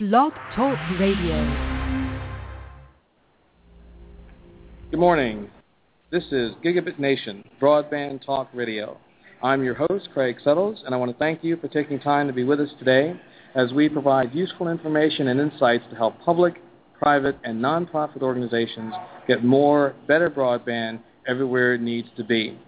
Blog Talk Radio. Good morning. This is Gigabit Nation, Broadband Talk Radio. I'm your host, Craig Settles, and I want to thank you for taking time to be with us today as we provide useful information and insights to help public, private, and nonprofit organizations get more, better broadband everywhere it needs to be.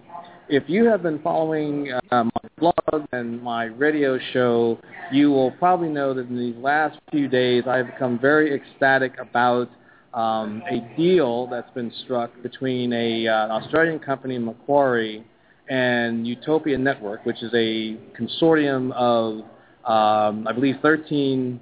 If you have been following uh, my blog and my radio show, you will probably know that in these last few days I've become very ecstatic about um, a deal that's been struck between a, uh, an Australian company, Macquarie, and Utopia Network, which is a consortium of, um, I believe, 13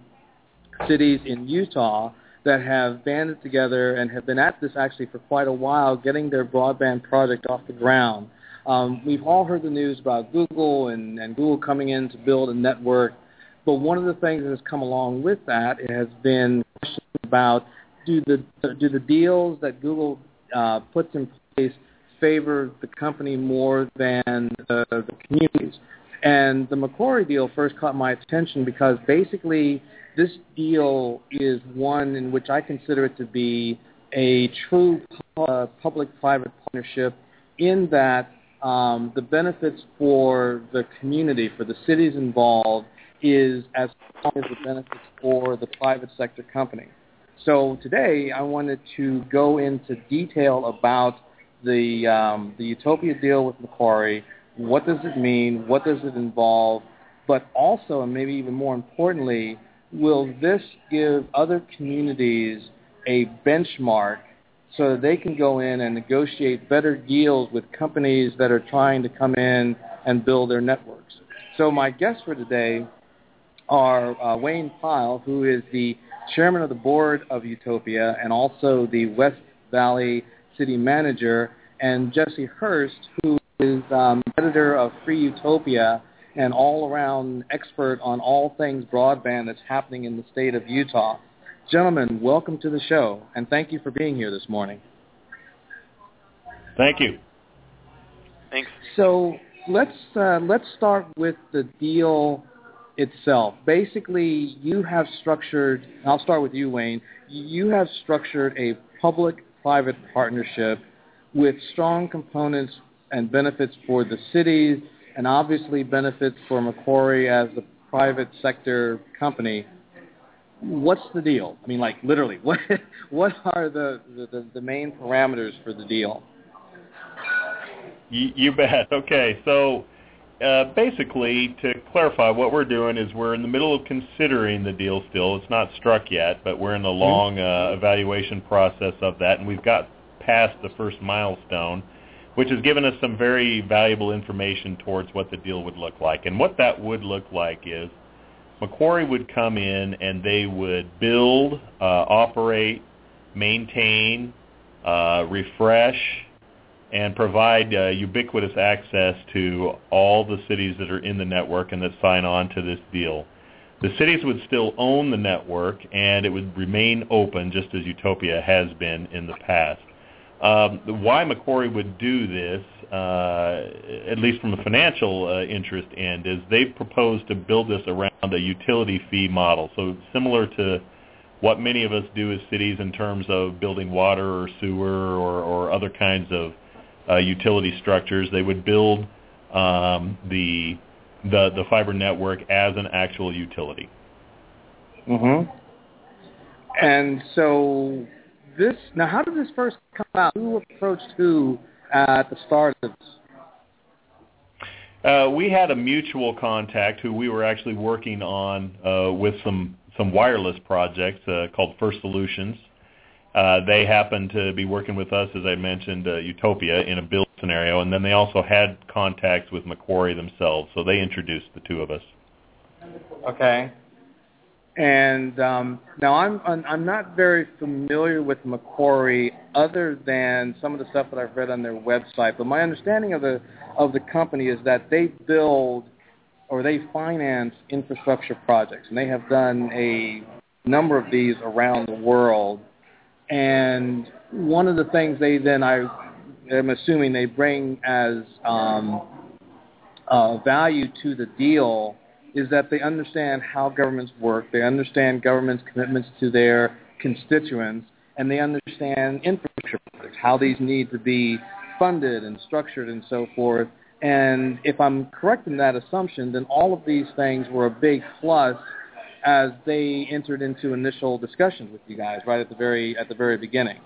cities in Utah that have banded together and have been at this actually for quite a while, getting their broadband project off the ground. Um, we've all heard the news about Google and, and Google coming in to build a network, but one of the things that has come along with that has been questions about do the do the deals that Google uh, puts in place favor the company more than the, the communities. And the Macquarie deal first caught my attention because basically this deal is one in which I consider it to be a true uh, public-private partnership in that um, the benefits for the community, for the cities involved, is as strong as the benefits for the private sector company. So today I wanted to go into detail about the um, the Utopia deal with Macquarie. What does it mean? What does it involve? But also, and maybe even more importantly, will this give other communities a benchmark so that they can go in and negotiate better deals with companies that are trying to come in and build their networks. So my guests for today are uh, Wayne Pyle, who is the chairman of the board of Utopia and also the West Valley city manager, and Jesse Harris, who is um, editor of Free Utopia and all-around expert on all things broadband that's happening in the state of Utah. Gentlemen, welcome to the show, and thank you for being here this morning. Thank you. Thanks. So let's uh, let's start with the deal itself. Basically, you have structured. I'll start with you, Wayne. You have structured a public-private partnership with strong components and benefits for the cities, and obviously benefits for Macquarie as the private sector company what's the deal? I mean, like literally, what what are the the, the main parameters for the deal? You, you bet. Okay, so uh, basically, to clarify, what we're doing is we're in the middle of considering the deal. Still, it's not struck yet, but we're in the long uh, evaluation process of that, and we've got past the first milestone, which has given us some very valuable information towards what the deal would look like. And what that would look like is Macquarie would come in and they would build, uh, operate, maintain, uh, refresh, and provide uh, ubiquitous access to all the cities that are in the network and that sign on to this deal. The cities would still own the network and it would remain open just as Utopia has been in the past. Um, why Macquarie would do this, uh, at least from a financial uh, interest end, is they've proposed to build this around a utility fee model. So similar to what many of us do as cities in terms of building water or sewer or, or other kinds of uh, utility structures, they would build um, the, the the fiber network as an actual utility. Mhm. And so this now, how did this first come out? Who approached who at the start of this? Uh, we had a mutual contact who we were actually working on uh, with some some wireless projects uh, called First Solutions. Uh, they happened to be working with us, as I mentioned, uh, Utopia in a build scenario, and then they also had contacts with Macquarie themselves, so they introduced the two of us. Okay. And um, now I'm I'm not very familiar with Macquarie other than some of the stuff that I've read on their website. But my understanding of the of the company is that they build or they finance infrastructure projects, and they have done a number of these around the world. And one of the things they then I am assuming they bring as um, uh, value to the deal is that they understand how governments work, they understand government's commitments to their constituents, and they understand infrastructure projects, how these need to be funded and structured and so forth. And if I'm correct in that assumption, then all of these things were a big plus as they entered into initial discussions with you guys right at the very at the very beginning.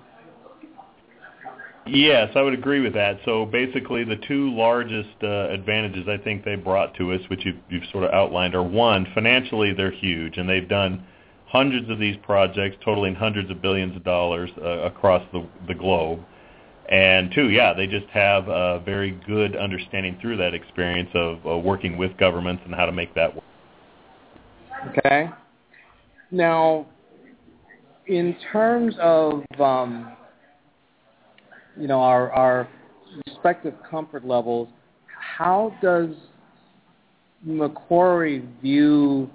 Yes, I would agree with that. So basically, the two largest uh, advantages I think they brought to us, which you've, you've sort of outlined, are one, financially they're huge, and they've done hundreds of these projects totaling hundreds of billions of dollars uh, across the, the globe. And two, yeah, they just have a very good understanding through that experience of uh, working with governments and how to make that work. Okay. Now, in terms of um, you know our our respective comfort levels, how does Macquarie view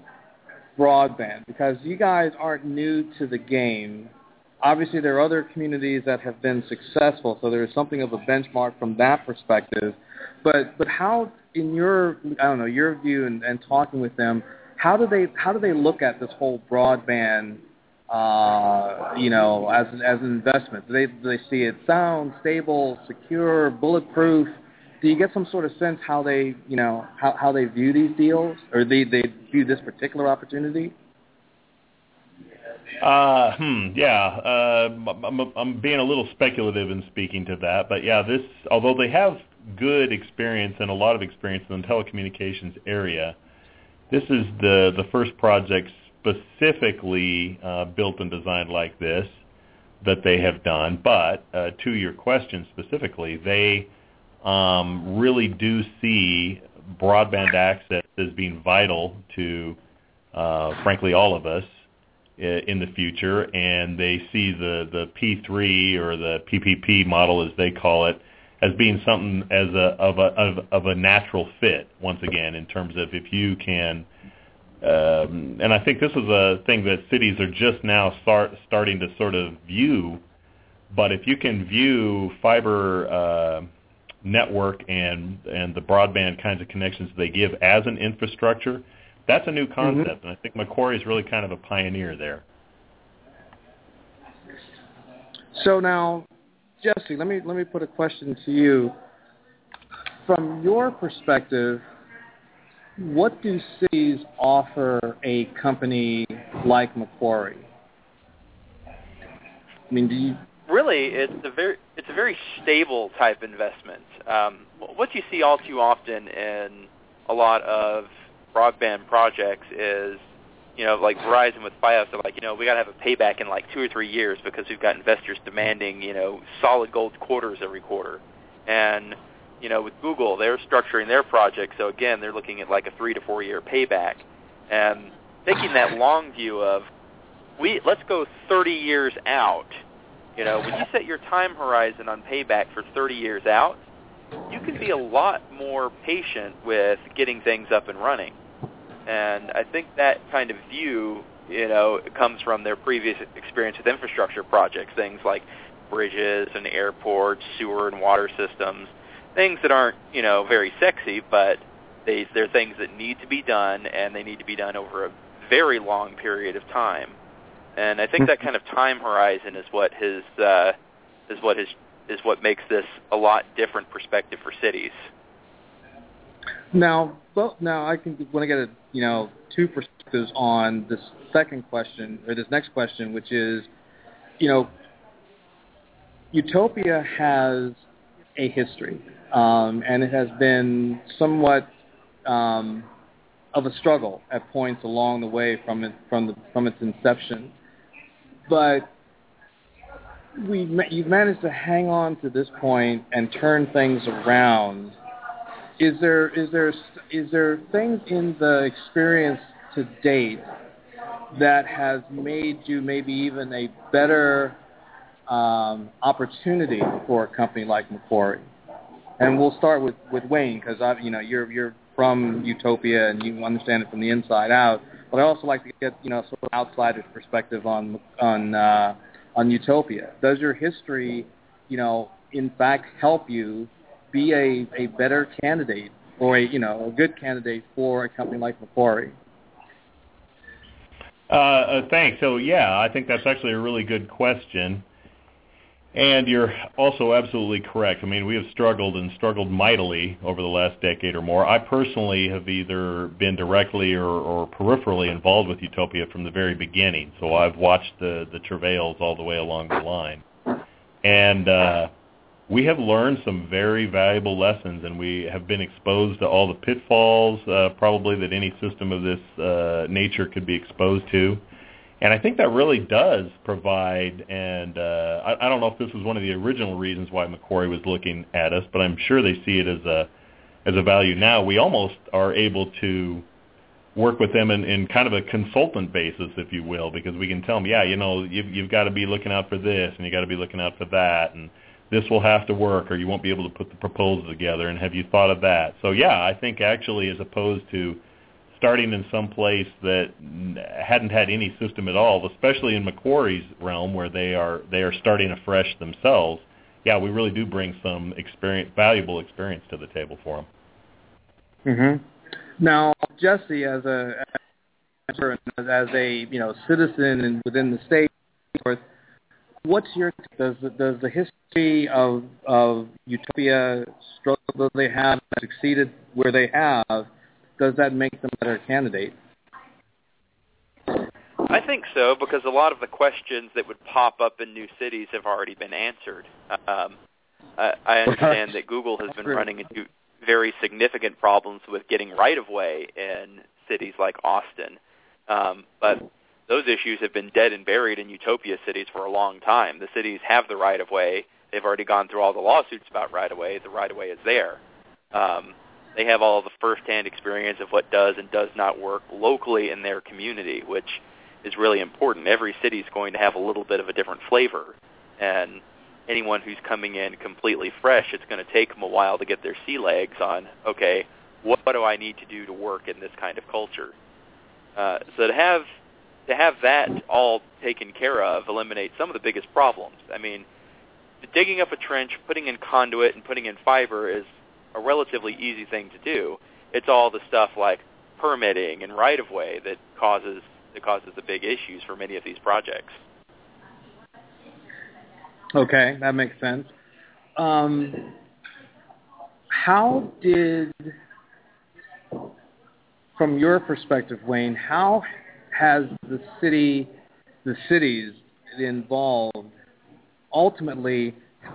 broadband? Because you guys aren't new to the game. Obviously, there are other communities that have been successful, so there is something of a benchmark from that perspective. But but how, in your I don't know your view and, and talking with them, how do they how do they look at this whole broadband uh, you know, as as an investment? Do they do they see it sound, stable, secure, bulletproof? Do you get some sort of sense how they you know how, how they view these deals or they they view this particular opportunity? Uh, hmm, yeah. Uh, I'm, I'm being a little speculative in speaking to that, but yeah, this although they have good experience and a lot of experience in the telecommunications area, this is the the first project specifically uh, built and designed like this that they have done. But uh, to your question specifically, they um, really do see broadband access as being vital to, uh, frankly, all of us in the future, and they see the the P3 or the PPP model, as they call it, as being something as a of a of, of a natural fit. Once again, in terms of if you can um, and I think this is a thing that cities are just now start starting to sort of view. But if you can view fiber uh, network and and the broadband kinds of connections they give as an infrastructure, that's a new mm-hmm. concept, mm-hmm. and I think Macquarie is really kind of a pioneer there. So now, Jesse, let me let me put a question to you. From your perspective, what do cities offer a company like Macquarie? I mean, do you really it's a very it's a very stable type investment. Um, what you see all too often in a lot of broadband projects is, you know, like Verizon with FiOS, they're like, you know, we got to have a payback in like two or three years because we've got investors demanding, you know, solid gold quarters every quarter, and you know, with Google, they're structuring their project. So again, they're looking at like a three to four year payback, and taking that long view of we let's go 30 years out. You know, when you set your time horizon on payback for 30 years out, you can be a lot more patient with getting things up and running. And I think that kind of view, you know, comes from their previous experience with infrastructure projects, things like bridges and airports, sewer and water systems things that aren't you know very sexy, but they they're things that need to be done, and they need to be done over a very long period of time. And I think that kind of time horizon is what his uh, is what is what makes this a lot different perspective for cities. Now, well, now I can want to get a you know two perspectives on this second question or this next question, which is, you know, Utopia has a history um, and it has been somewhat um, of a struggle at points along the way from it, from the, from its inception. But we you've managed to hang on to this point and turn things around. Is there is there is there things in the experience to date that has made you maybe even a better um, opportunity for a company like Macquarie? And we'll start with with Wayne because I, you know, you're you're from Utopia and you understand it from the inside out. But I also like to get you know sort of outsider's perspective on on uh, on Utopia. Does your history, you know, in fact help you be a a better candidate or a you know a good candidate for a company like Macquarie? Uh, uh, thanks. So yeah, I think that's actually a really good question. And you're also absolutely correct. I mean, we have struggled and struggled mightily over the last decade or more. I personally have either been directly or, or peripherally involved with Utopia from the very beginning. So I've watched the, the travails all the way along the line. And uh, we have learned some very valuable lessons, and we have been exposed to all the pitfalls uh, probably that any system of this uh, nature could be exposed to. And I think that really does provide, and uh, I, I don't know if this was one of the original reasons why Macquarie was looking at us, but I'm sure they see it as a as a value now. We almost are able to work with them in, in kind of a consultant basis, if you will, because we can tell them, yeah, you know, you've, you've got to be looking out for this, and you got to be looking out for that, and this will have to work, or you won't be able to put the proposal together. And have you thought of that? So yeah, I think actually, as opposed to starting in some place that hadn't had any system at all, especially in Macquarie's realm where they are they are starting afresh themselves. Yeah, we really do bring some experience, valuable experience to the table for them. Mm-hmm. Now, Jesse, as a as a you know citizen and within the state, what's your does does the history of of Utopia struggle that they have succeeded where they have does that make them better candidates? I think so because a lot of the questions that would pop up in new cities have already been answered. Um, I, I understand that Google has been running into very significant problems with getting right of way in cities like Austin, um, but those issues have been dead and buried in utopia cities for a long time. The cities have the right of way. They've already gone through all the lawsuits about right of way. The right of way is there. Um, they have all the firsthand experience of what does and does not work locally in their community, which is really important. Every city is going to have a little bit of a different flavor, and anyone who's coming in completely fresh, it's going to take them a while to get their sea legs on. Okay, what, what do I need to do to work in this kind of culture? Uh, so to have to have that all taken care of eliminates some of the biggest problems. I mean, digging up a trench, putting in conduit, and putting in fiber is a relatively easy thing to do. It's all the stuff like permitting and right of way that causes that causes the big issues for many of these projects. Okay, that makes sense. Um, how did, from your perspective, Wayne, how has the city, the cities involved, ultimately,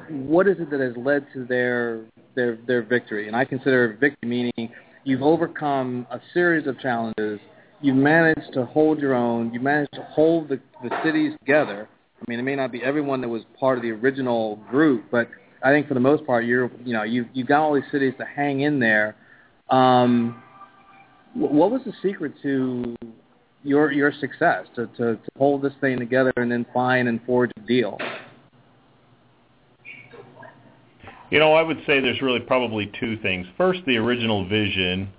what is it that has led to their their their victory? And I consider victory meaning you've overcome a series of challenges. You've managed to hold your own. You managed to hold the, the cities together. I mean, it may not be everyone that was part of the original group, but I think for the most part, you're you know you you've got all these cities to hang in there. Um, what was the secret to your your success to, to to hold this thing together and then find and forge a deal? You know, I would say there's really probably two things. First, the original vision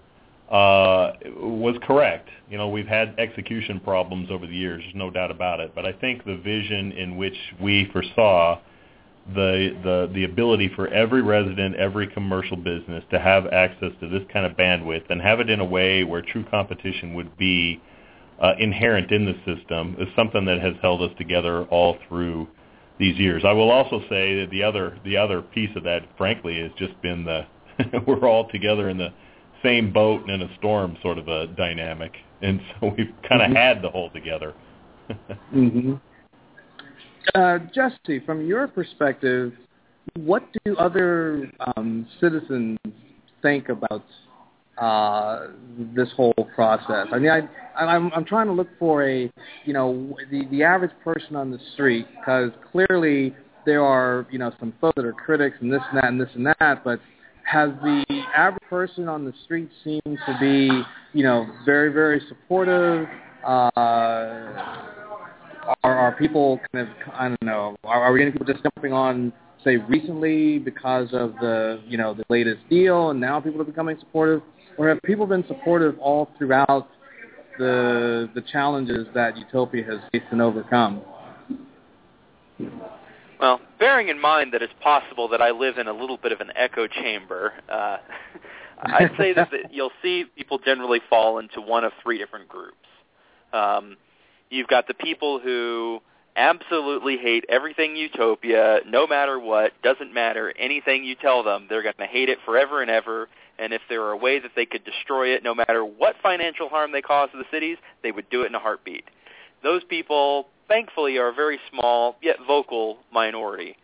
uh, was correct. You know, we've had execution problems over the years, there's no doubt about it. But I think the vision in which we foresaw the the the ability for every resident, every commercial business to have access to this kind of bandwidth and have it in a way where true competition would be uh, inherent in the system is something that has held us together all through these years. I will also say that the other the other piece of that, frankly, has just been the we're all together in the same boat and in a storm sort of a dynamic, and so we've kind of mm-hmm. had to hold together. mm-hmm. uh, Jesse, from your perspective, what do other um, citizens think about uh, this whole process. I mean, I, I'm, I'm trying to look for a, you know, the, the average person on the street because clearly there are, you know, some folks that are critics and this and that and this and that, but has the average person on the street seemed to be, you know, very, very supportive? Uh, are, are people kind of, I don't know, are, are we getting people just jumping on say recently because of the you know the latest deal and now people are becoming supportive or have people been supportive all throughout the the challenges that Utopia has faced and overcome? Well, bearing in mind that it's possible that I live in a little bit of an echo chamber, uh, I'd say that you'll see people generally fall into one of three different groups. Um, you've got the people who absolutely hate everything utopia, no matter what, doesn't matter anything you tell them, they're going to hate it forever and ever. And if there were a way that they could destroy it, no matter what financial harm they caused to the cities, they would do it in a heartbeat. Those people, thankfully, are a very small yet vocal minority.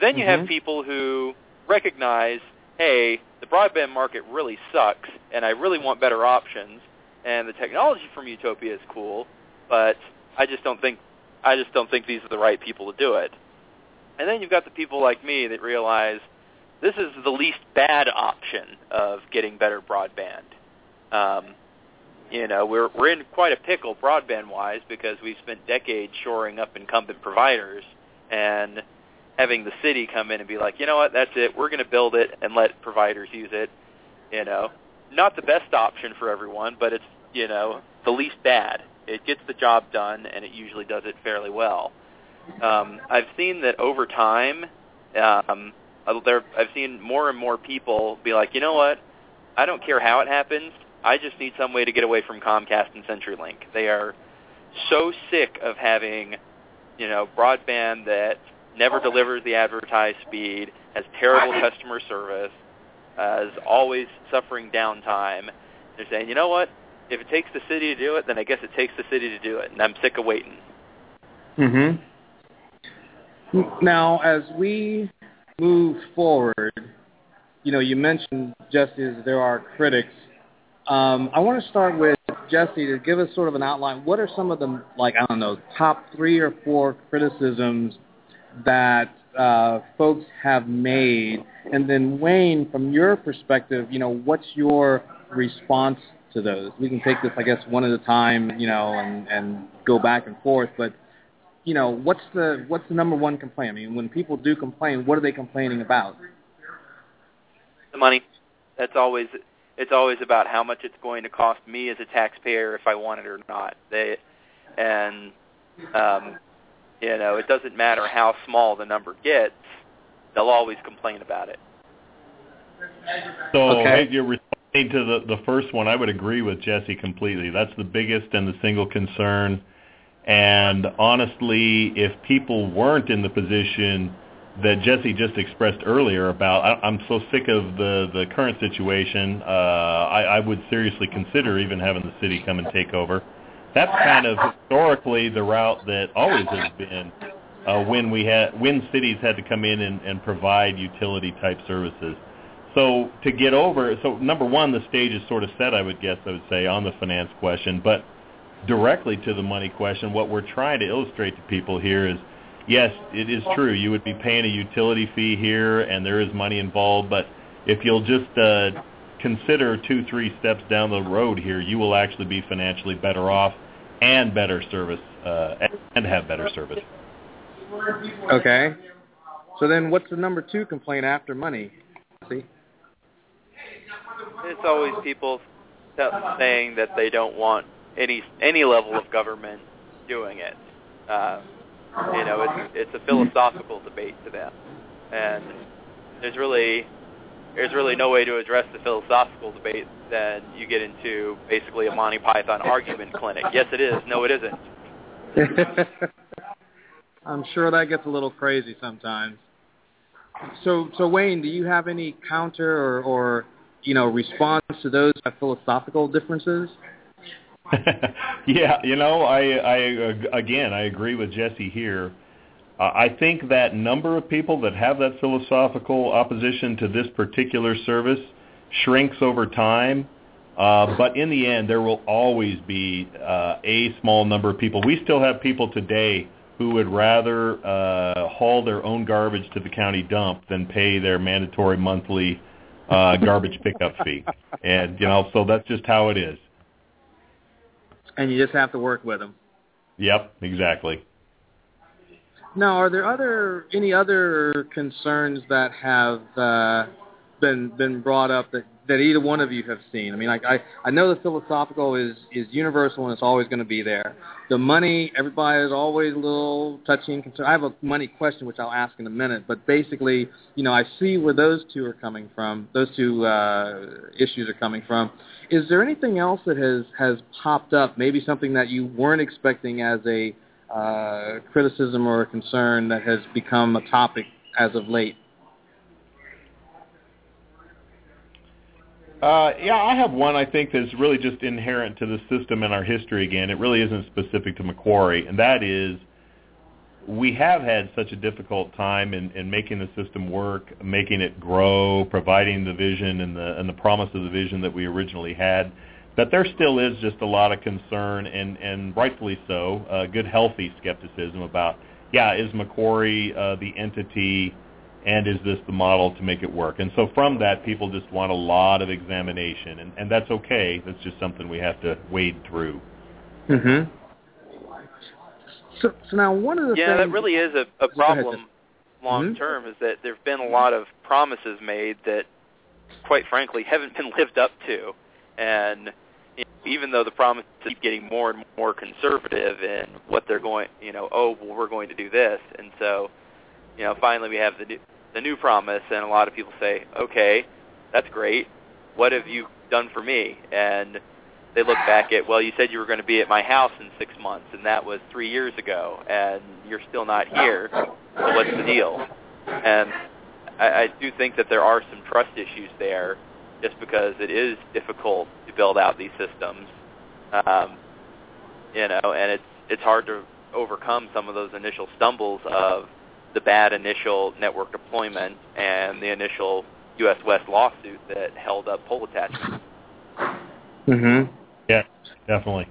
Then you Mhm. have people who recognize, hey, the broadband market really sucks, and I really want better options, and the technology from Utopia is cool, but I just don't think I just don't think these are the right people to do it. And then you've got the people like me that realize this is the least bad option of getting better broadband. Um, you know, we're we're in quite a pickle broadband wise because we've spent decades shoring up incumbent providers and having the city come in and be like, you know what, that's it, we're going to build it and let providers use it. You know, not the best option for everyone, but it's you know the least bad. It gets the job done and it usually does it fairly well. Um, I've seen that over time, um, there I've seen more and more people be like, you know what, I don't care how it happens. I just need some way to get away from Comcast and CenturyLink. They are so sick of having, you know, broadband that never delivers the advertised speed, has terrible customer service, uh, is always suffering downtime. They're saying, you know what? If it takes the city to do it, then I guess it takes the city to do it, and I'm sick of waiting. Mhm. Now, as we move forward, you know, you mentioned Jesse, there are critics. Um, I want to start with Jesse to give us sort of an outline. What are some of the like I don't know top three or four criticisms that uh, folks have made, and then Wayne, from your perspective, you know, what's your response to those? We can take this, I guess, one at a time, you know, and and go back and forth, but you know, what's the what's the number one complaint? I mean, when people do complain, what are they complaining about? The money. That's always it's always about how much it's going to cost me as a taxpayer if I want it or not. They and um, you know, it doesn't matter how small the number gets, they'll always complain about it. So Okay. hey, you're responding to the the first one. I would agree with Jesse completely. That's the biggest and the single concern. And honestly, if people weren't in the position that Jesse just expressed earlier about, I, I'm so sick of the the current situation. Uh, I, I would seriously consider even having the city come and take over. That's kind of historically the route that always has been uh, when we had when cities had to come in and, and provide utility type services. So to get over, so number one, the stage is sort of set. I would guess I would say on the finance question, but directly to the money question, what we're trying to illustrate to people here is, yes, it is true. You would be paying a utility fee here, and there is money involved. But if you'll just uh, consider two, three steps down the road here, you will actually be financially better off and better service uh, and have better service. Okay. So then, what's the number two complaint after money? See. It's always people t- saying that they don't want any any level of government doing it. Uh, you know, it's it's a philosophical debate to them, and there's really there's really no way to address the philosophical debate than you get into basically a Monty Python argument clinic. Yes, it is. No, it isn't. I'm sure that gets a little crazy sometimes. So, so Wayne, do you have any counter or, or you know response to those philosophical differences? yeah, you know, I, I again, I agree with Jesse here. Uh, I think that number of people that have that philosophical opposition to this particular service shrinks over time. Uh, but in the end, there will always be uh, a small number of people. We still have people today who would rather uh, haul their own garbage to the county dump than pay their mandatory monthly uh, garbage pickup fee. And you know, so that's just how it is. And you just have to work with them. Yep, exactly. Now, are there other any other concerns that have uh, been been brought up that that either one of you have seen? I mean, I I know the philosophical is is universal and it's always going to be there. The money, everybody is always a little touchy and concerned. I have a money question which I'll ask in a minute, but basically, you know, I see where those two are coming from. Those two uh, issues are coming from. Is there anything else that has has popped up? Maybe something that you weren't expecting as a uh, criticism or a concern that has become a topic as of late? Uh, yeah, I have one I think that's really just inherent to the system and our history again. It really isn't specific to Macquarie, and that is we have had such a difficult time in, in making the system work, making it grow, providing the vision and the and the promise of the vision that we originally had. That there still is just a lot of concern and and rightfully so, uh, good healthy skepticism about yeah, is Macquarie uh, the entity and is this the model to make it work? And so from that, people just want a lot of examination, and, and that's okay. That's just something we have to wade through. Mm-hmm. So, so now one of the yeah, things, that really is a, a problem long term. Is that there've been a lot of promises made that, quite frankly, haven't been lived up to, and even though the promises keep getting more and more conservative in what they're going, you know, oh, well, we're going to do this, and so, you know, finally we have the new, the new promise, and a lot of people say, okay, that's great. What have you done for me? And they look back at, well, you said you were going to be at my house in six months, and that was three years ago, and you're still not here. So what's the deal? And I, I do think that there are some trust issues there, just because it is difficult to build out these systems. Um, you know, and it's it's hard to overcome some of those initial stumbles of the bad initial network deployment and the initial U.S. West lawsuit that held up pole attachments. Mm-hmm. Yeah, definitely.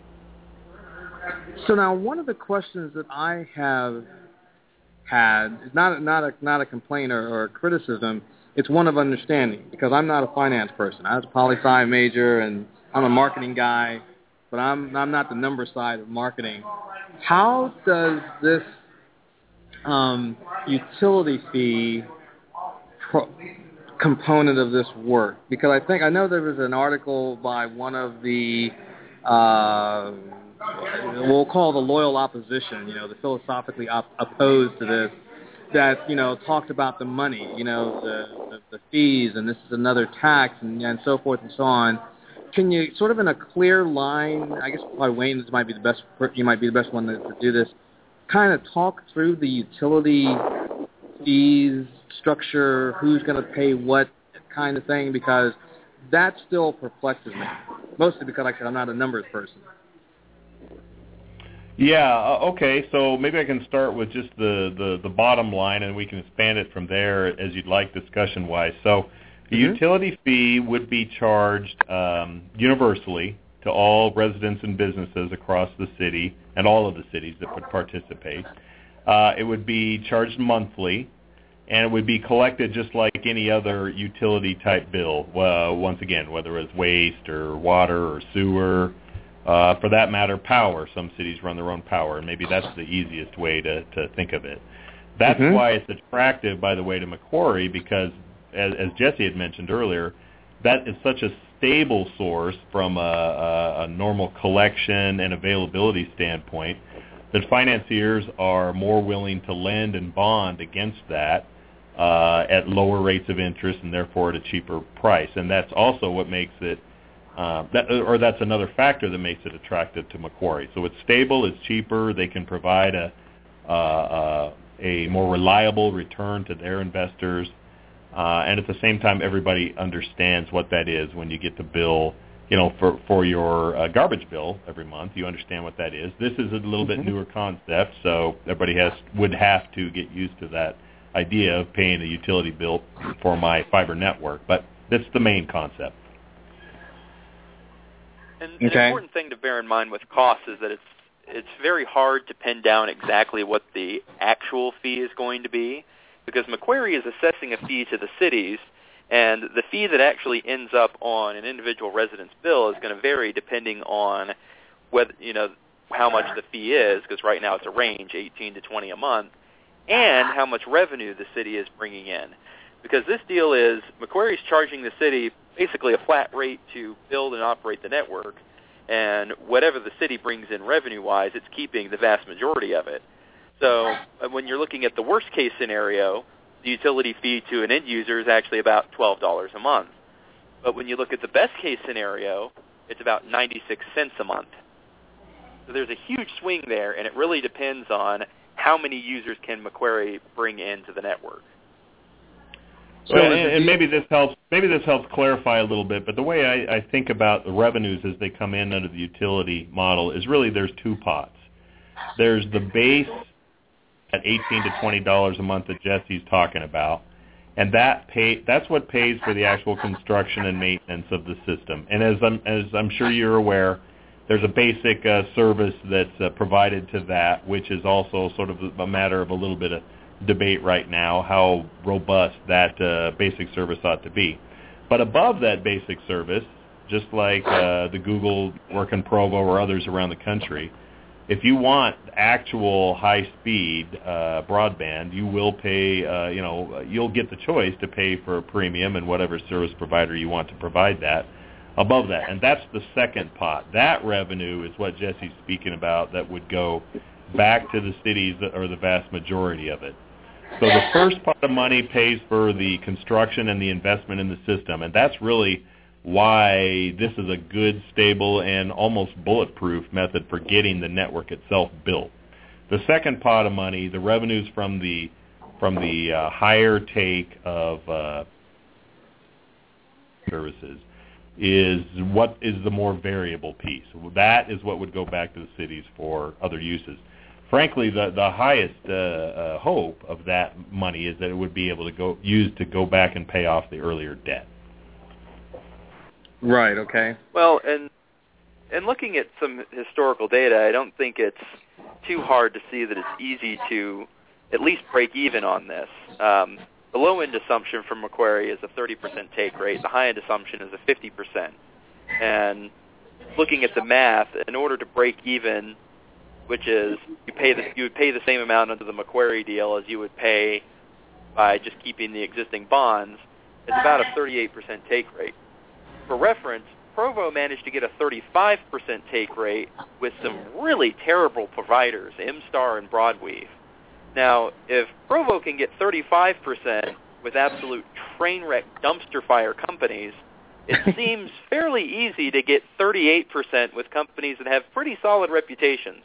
So now one of the questions that I have had is not not a not a complaint or, or a criticism. It's one of understanding because I'm not a finance person. I was a poli sci major and I'm a marketing guy, but I'm I'm not the number side of marketing. How does this um, utility fee pro- component of this work? Because I think I know there was an article by one of the uh, we'll call the loyal opposition, you know, the philosophically op- opposed to this, that you know talked about the money, you know, the, the, the fees, and this is another tax, and, and so forth and so on. Can you sort of in a clear line? I guess probably Wayne might be the best. You might be the best one to, to do this. Kind of talk through the utility fees structure, who's going to pay what kind of thing, because that still perplexes me. Mostly because, like I said, I'm not a numbers person. Yeah. Uh, okay. So maybe I can start with just the, the, the bottom line, and we can expand it from there as you'd like, discussion wise. So the Mhm. utility fee would be charged um, universally to all residents and businesses across the city and all of the cities that would participate. Uh, it would be charged monthly, and it would be collected just like any other utility type bill. Uh, once again, whether it's waste or water or sewer, uh, for that matter, power. Some cities run their own power, and maybe that's the easiest way to, to think of it. That's Mhm. why it's attractive, by the way, to Macquarie because, as, as Jesse had mentioned earlier, that is such a stable source from a, a, a normal collection and availability standpoint that financiers are more willing to lend and bond against that uh, at lower rates of interest and therefore at a cheaper price. And that's also what makes it, uh, that, or that's another factor that makes it attractive to Macquarie. So it's stable, it's cheaper, they can provide a, uh, a more reliable return to their investors. Uh, and at the same time, everybody understands what that is when you get the bill, you know, for for your uh, garbage bill every month. You understand what that is. This is a little bit Mhm. newer concept, so everybody has would have to get used to that idea of paying a utility bill for my fiber network. But that's the main concept. And an Okay. important thing to bear in mind with costs is that it's it's very hard to pin down exactly what the actual fee is going to be because Macquarie is assessing a fee to the cities and the fee that actually ends up on an individual resident's bill is going to vary depending on whether you know how much the fee is because right now it's a range 18 to 20 a month and how much revenue the city is bringing in. because this deal is Macquarie's charging the city basically a flat rate to build and operate the network, and whatever the city brings in revenue-wise, it's keeping the vast majority of it. So uh, when you're looking at the worst-case scenario, the utility fee to an end user is actually about $12 a month. But when you look at the best-case scenario, it's about 96 cents a month. So there's a huge swing there, and it really depends on how many users can Macquarie bring into the network. So, and, and maybe this helps. Maybe this helps clarify a little bit. But the way I, I think about the revenues as they come in under the utility model is really there's two pots. There's the base at 18 to 20 dollars a month that Jesse's talking about, and that pay that's what pays for the actual construction and maintenance of the system. And as I'm as I'm sure you're aware, there's a basic uh, service that's uh, provided to that, which is also sort of a matter of a little bit of debate right now how robust that uh, basic service ought to be. But above that basic service, just like uh, the Google work in Provo or others around the country, if you want actual high-speed uh, broadband, you will pay. Uh, you know, you'll get the choice to pay for a premium and whatever service provider you want to provide that. Above that, and that's the second pot. That revenue is what Jesse's speaking about. That would go back to the cities that are the vast majority of it. So the first pot of money pays for the construction and the investment in the system, and that's really why this is a good, stable, and almost bulletproof method for getting the network itself built. The second pot of money, the revenues from the from the uh, higher take of uh, services, is what is the more variable piece. That is what would go back to the cities for other uses frankly, the the highest uh, uh, hope of that money is that it would be able to go use to go back and pay off the earlier debt. Right. Okay. Well, and and looking at some historical data, I don't think it's too hard to see that it's easy to at least break even on this. Um, the low end assumption from Macquarie is a 30% take rate. The high end assumption is a 50%. And looking at the math, in order to break even which is you pay the you would pay the same amount under the Macquarie deal as you would pay by just keeping the existing bonds. It's about a 38% take rate. For reference, Provo managed to get a 35% take rate with some really terrible providers, MStar and Broadweave. Now, if Provo can get 35% with absolute train wreck dumpster fire companies, it seems fairly easy to get 38% with companies that have pretty solid reputations.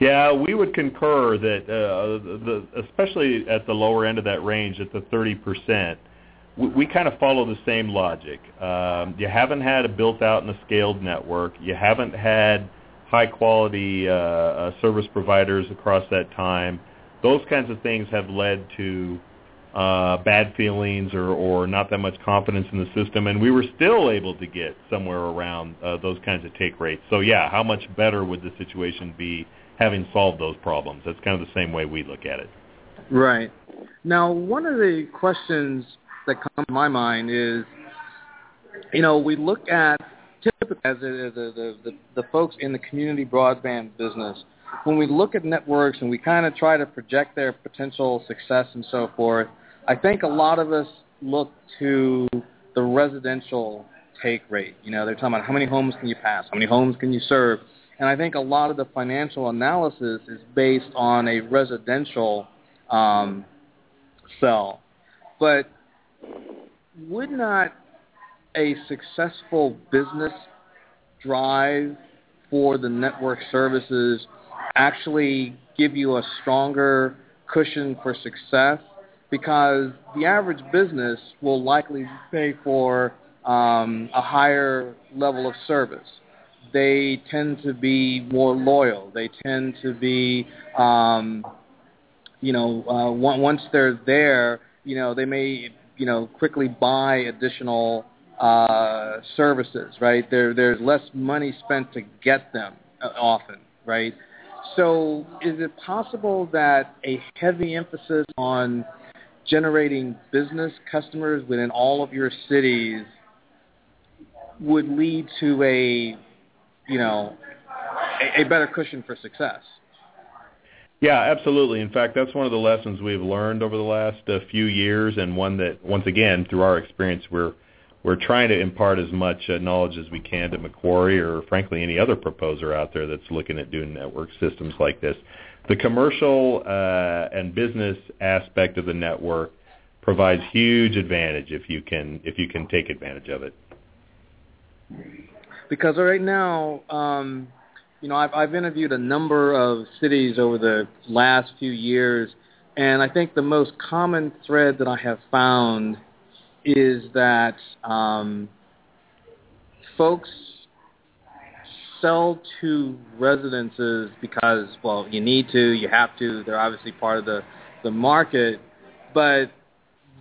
Yeah, we would concur that, uh, the, especially at the lower end of that range, at the 30%, we, we kind of follow the same logic. Um, you haven't had a built-out and a scaled network. You haven't had high-quality uh, uh, service providers across that time. Those kinds of things have led to uh, bad feelings or, or not that much confidence in the system, and we were still able to get somewhere around uh, those kinds of take rates. So yeah, how much better would the situation be having solved those problems. That's kind of the same way we look at it. Right. Now, one of the questions that come to my mind is, you know, we look at typically as the, the, the, the folks in the community broadband business, when we look at networks and we kind of try to project their potential success and so forth, I think a lot of us look to the residential take rate. You know, they're talking about how many homes can you pass, how many homes can you serve. And I think a lot of the financial analysis is based on a residential um, cell. But would not a successful business drive for the network services actually give you a stronger cushion for success? Because the average business will likely pay for um, a higher level of service they tend to be more loyal. They tend to be, um, you know, uh, once they're there, you know, they may, you know, quickly buy additional uh, services, right? There, there's less money spent to get them uh, often, right? So is it possible that a heavy emphasis on generating business customers within all of your cities would lead to a you know, a, a better cushion for success. Yeah, absolutely. In fact, that's one of the lessons we've learned over the last uh, few years, and one that, once again, through our experience, we're we're trying to impart as much uh, knowledge as we can to Macquarie or, frankly, any other proposer out there that's looking at doing network systems like this. The commercial uh, and business aspect of the network provides huge advantage if you can if you can take advantage of it. Because right now, um, you know, I've, I've interviewed a number of cities over the last few years, and I think the most common thread that I have found is that um, folks sell to residences because, well, you need to, you have to. They're obviously part of the the market, but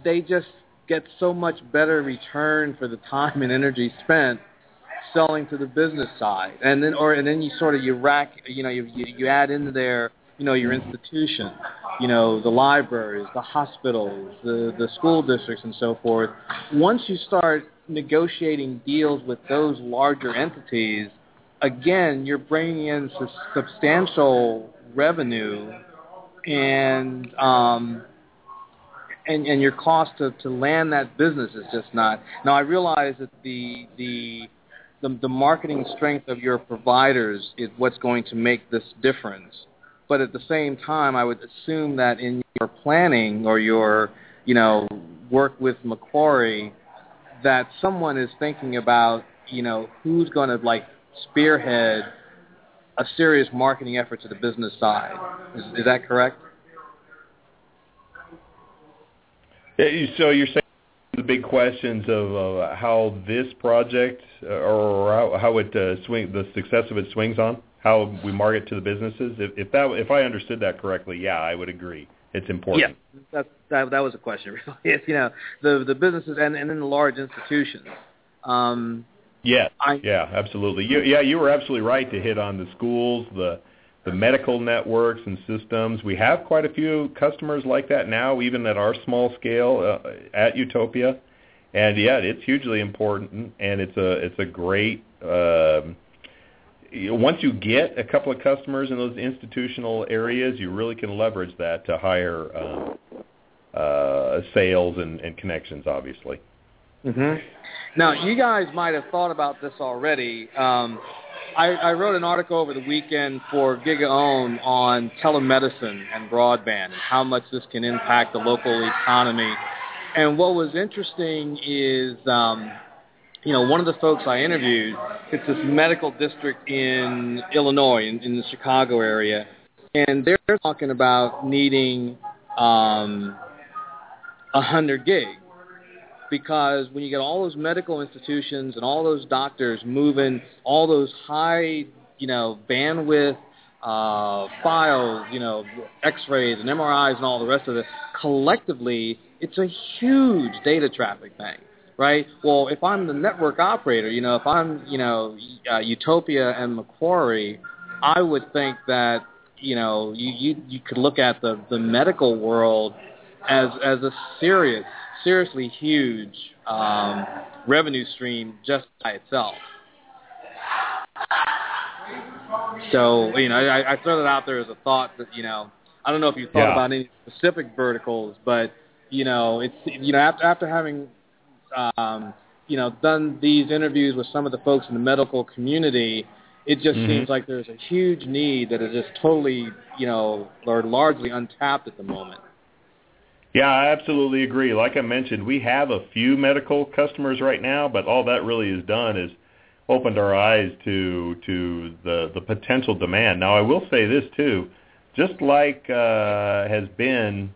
they just get so much better return for the time and energy spent selling to the business side, and then or and then you sort of you rack, you know, you you, you add into there, you know, your institution, you know, the libraries, the hospitals, the the school districts, and so forth. Once you start negotiating deals with those larger entities, again, you're bringing in su- substantial revenue, and um, and and your cost to to land that business is just not. Now I realize that the the the, the marketing strength of your providers is what's going to make this difference. But at the same time, I would assume that in your planning or your, you know, work with Macquarie, that someone is thinking about, you know, who's going to like spearhead a serious marketing effort to the business side. Is, is that correct? So you're saying the big questions of uh, how this project or how, how it uh, swing the success of it swings on how we market to the businesses. If, if that if I understood that correctly, yeah, I would agree. It's important. Yeah, that that, that was a question. Really, it's you know the the businesses and and then the large institutions. Um, yeah, I, yeah, absolutely. You, yeah, you were absolutely right to hit on the schools, the the medical networks and systems. We have quite a few customers like that now, even at our small scale uh, at Utopia. And yeah, it's hugely important, and it's a it's a great. Um, once you get a couple of customers in those institutional areas, you really can leverage that to higher uh, uh, sales and, and connections, obviously. Mm-hmm. Now, you guys might have thought about this already. Um, I, I wrote an article over the weekend for GigaOM on telemedicine and broadband and how much this can impact the local economy. And what was interesting is, um, you know, one of the folks I interviewed, it's this medical district in Illinois, in, in the Chicago area, and they're talking about needing um, 100 gig because when you get all those medical institutions and all those doctors moving all those high, you know, bandwidth uh, files, you know, X-rays and MRIs and all the rest of it, collectively, it's a huge data traffic thing, right? Well, if I'm the network operator, you know, if I'm, you know, uh, Utopia and Macquarie, I would think that, you know, you you, you could look at the the medical world as as a serious seriously huge um, revenue stream just by itself. So you know, I, I throw that out there as a thought that you know, I don't know if you thought Yeah. about any specific verticals, but you know, it's you know after after having um, you know done these interviews with some of the folks in the medical community, it just Mhm. seems like there's a huge need that is just totally you know or largely untapped at the moment. Yeah, I absolutely agree. Like I mentioned, we have a few medical customers right now, but all that really has done is opened our eyes to to the the potential demand. Now, I will say this too, just like uh, has been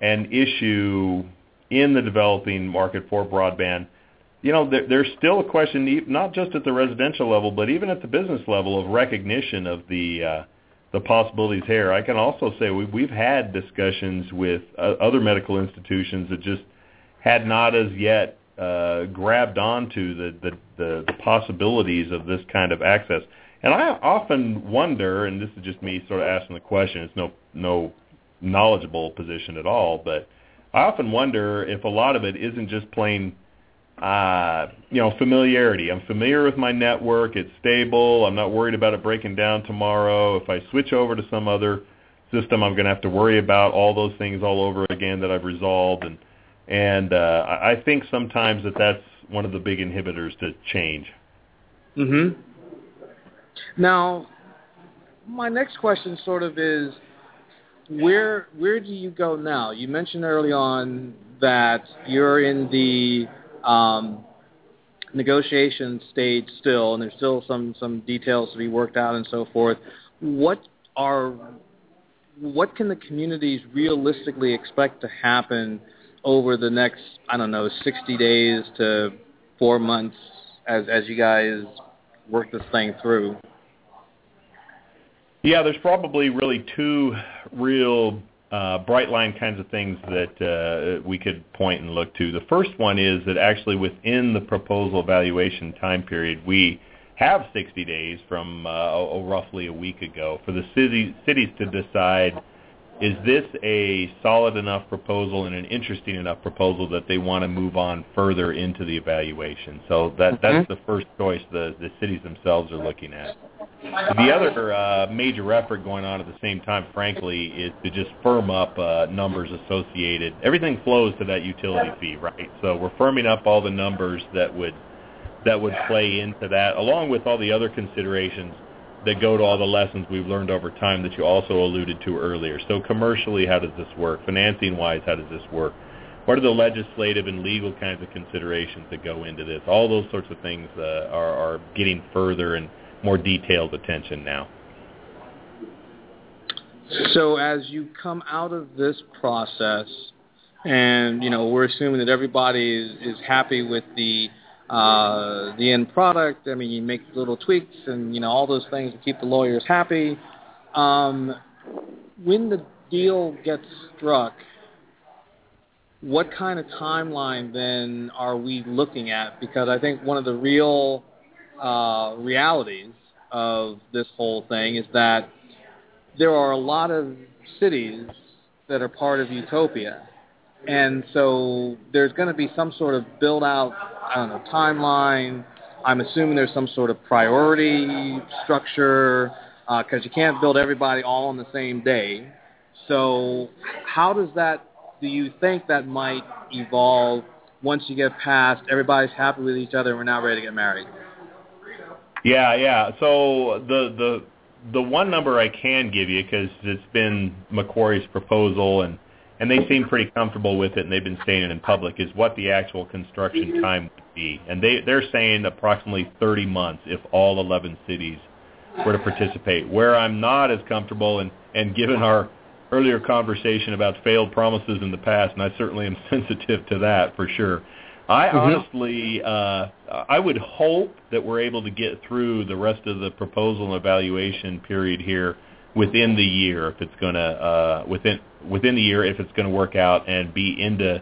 an issue in the developing market for broadband, you know, there, there's still a question, not just at the residential level, but even at the business level, of recognition of the uh, the possibilities here. I can also say we, we've had discussions with uh, other medical institutions that just had not as yet uh, grabbed onto the, the, the, the possibilities of this kind of access. And I often wonder, and this is just me sort of asking the question, it's no, no knowledgeable position at all, but I often wonder if a lot of it isn't just plain uh, you know, familiarity. I'm familiar with my network. It's stable. I'm not worried about it breaking down tomorrow. If I switch over to some other system I'm going to have to worry about all those things all over again that I've resolved, and and uh, I think sometimes that that's one of the big inhibitors to change. Mhm. Now, my next question sort of is where where do you go now? You mentioned early on that you're in the um, negotiation stage still, and there's still some some details to be worked out and so forth. What are what can the communities realistically expect to happen over the next I don't know 60 days to four months as as you guys work this thing through? Yeah, there's probably really two real uh, bright line kinds of things that uh, we could point and look to. The first one is that actually within the proposal evaluation time period, we have 60 days from uh, roughly a week ago for the city, cities to decide is this a solid enough proposal and an interesting enough proposal that they want to move on further into the evaluation. So that mm-hmm. that's the first choice the the cities themselves are looking at. The other uh, major effort going on at the same time, frankly, is to just firm up uh, numbers associated. Everything flows to that utility fee, right? So we're firming up all the numbers that would that would play into that, along with all the other considerations that go to all the lessons we've learned over time that you also alluded to earlier. So commercially, how does this work? Financing-wise, how does this work? What are the legislative and legal kinds of considerations that go into this? All those sorts of things uh, are, are getting further and more detailed attention now. So as you come out of this process, and you know we're assuming that everybody is, is happy with the uh, the end product. I mean, you make little tweaks and you know all those things to keep the lawyers happy. Um, when the deal gets struck, what kind of timeline then are we looking at? Because I think one of the real uh, realities of this whole thing is that there are a lot of cities that are part of Utopia and so there's going to be some sort of build out, I don't know, timeline. I'm assuming there's some sort of priority structure because uh, you can't build everybody all on the same day. So how does that, do you think that might evolve once you get past everybody's happy with each other and we're now ready to get married? Yeah, yeah. So the the the one number I can give you because it's been Macquarie's proposal and and they seem pretty comfortable with it, and they've been saying it in public, is what the actual construction mm-hmm. time would be. And they, they're saying approximately 30 months if all 11 cities were to participate. Where I'm not as comfortable, and, and given our earlier conversation about failed promises in the past, and I certainly am sensitive to that for sure. I mm-hmm. honestly, uh, I would hope that we're able to get through the rest of the proposal and evaluation period here within the year if it's going to uh, within within the year if it's going to work out and be into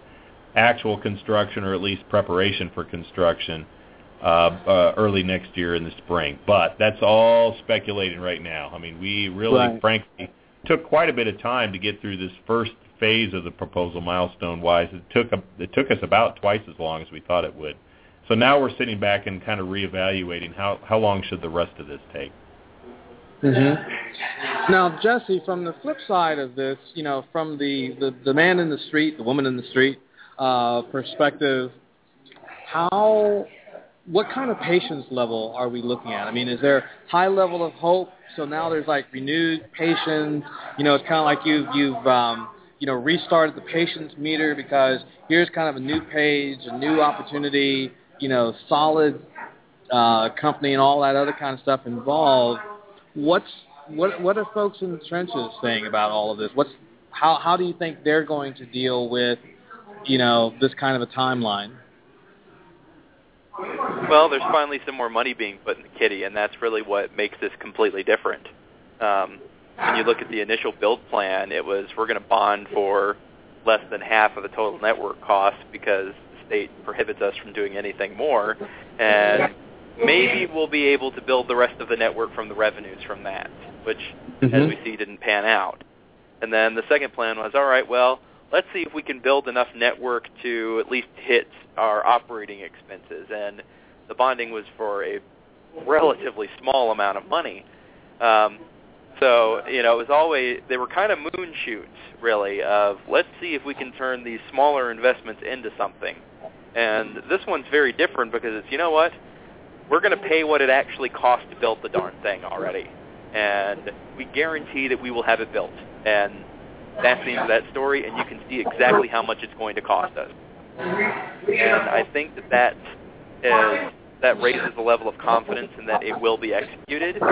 actual construction or at least preparation for construction uh, uh, early next year in the spring. But that's all speculating right now. I mean, we really, right. frankly, took quite a bit of time to get through this first phase of the proposal milestone wise. It took a, it took us about twice as long as we thought it would. So now we're sitting back and kind of reevaluating how how long should the rest of this take. Mm-hmm. Now, Jesse, from the flip side of this, you know, from the, the, the man in the street, the woman in the street uh, perspective, how, what kind of patience level are we looking at? I mean, is there high level of hope? So now there's like renewed patience. You know, it's kind of like you've you've um, you know restarted the patience meter because here's kind of a new page, a new opportunity. You know, solid uh, company and all that other kind of stuff involved what's what what are folks in the trenches saying about all of this? What's how how do you think they're going to deal with you know this kind of a timeline? Well, there's finally some more money being put in the kitty, and that's really what makes this completely different. Um, when you look at the initial build plan, it was we're going to bond for less than half of the total network cost because the state prohibits us from doing anything more, and maybe we'll be able to build the rest of the network from the revenues from that, which, mm-hmm. as we see, didn't pan out. And then the second plan was, all right, well, let's see if we can build enough network to at least hit our operating expenses. And the bonding was for a relatively small amount of money. Um, So you know, it was always they were kind of moon shoots, really. Of let's see if we can turn these smaller investments into something. And this one's very different because it's you know what, we're going to pay what it actually costs to build the darn thing already, and we guarantee that we will have it built. And that's the end of that story, and you can see exactly how much it's going to cost us. And I think that that is that raises the level of confidence in that it will be executed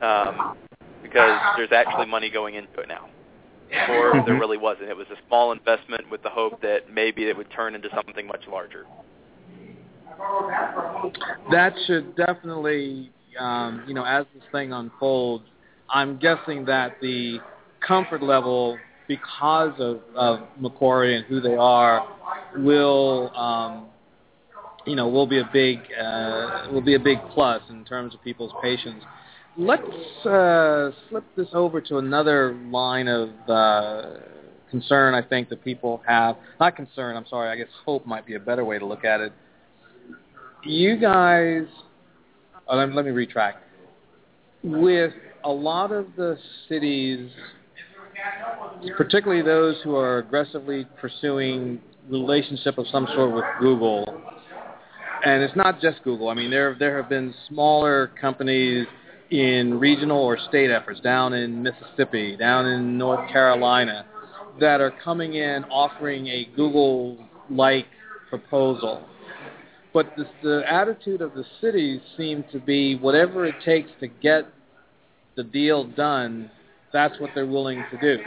um, because there's actually money going into it now. Before there Mm-hmm. really wasn't. It was a small investment with the hope that maybe it would turn into something much larger. That should definitely, um, you know, as this thing unfolds, I'm guessing that the comfort level, because of, of Macquarie and who they are, will, um, you know, will be a big, uh, will be a big plus in terms of people's patience. Let's uh, slip this over to another line of uh, concern. I think that people have not concern. I'm sorry. I guess hope might be a better way to look at it you guys, oh, let, let me retract. With a lot of the cities, particularly those who are aggressively pursuing relationship of some sort with Google, and it's not just Google. I mean, there there have been smaller companies in regional or state efforts down in Mississippi, down in North Carolina, that are coming in offering a Google-like proposal but the, attitude of the cities seemed to be whatever it takes to get the deal done, that's what they're willing to do.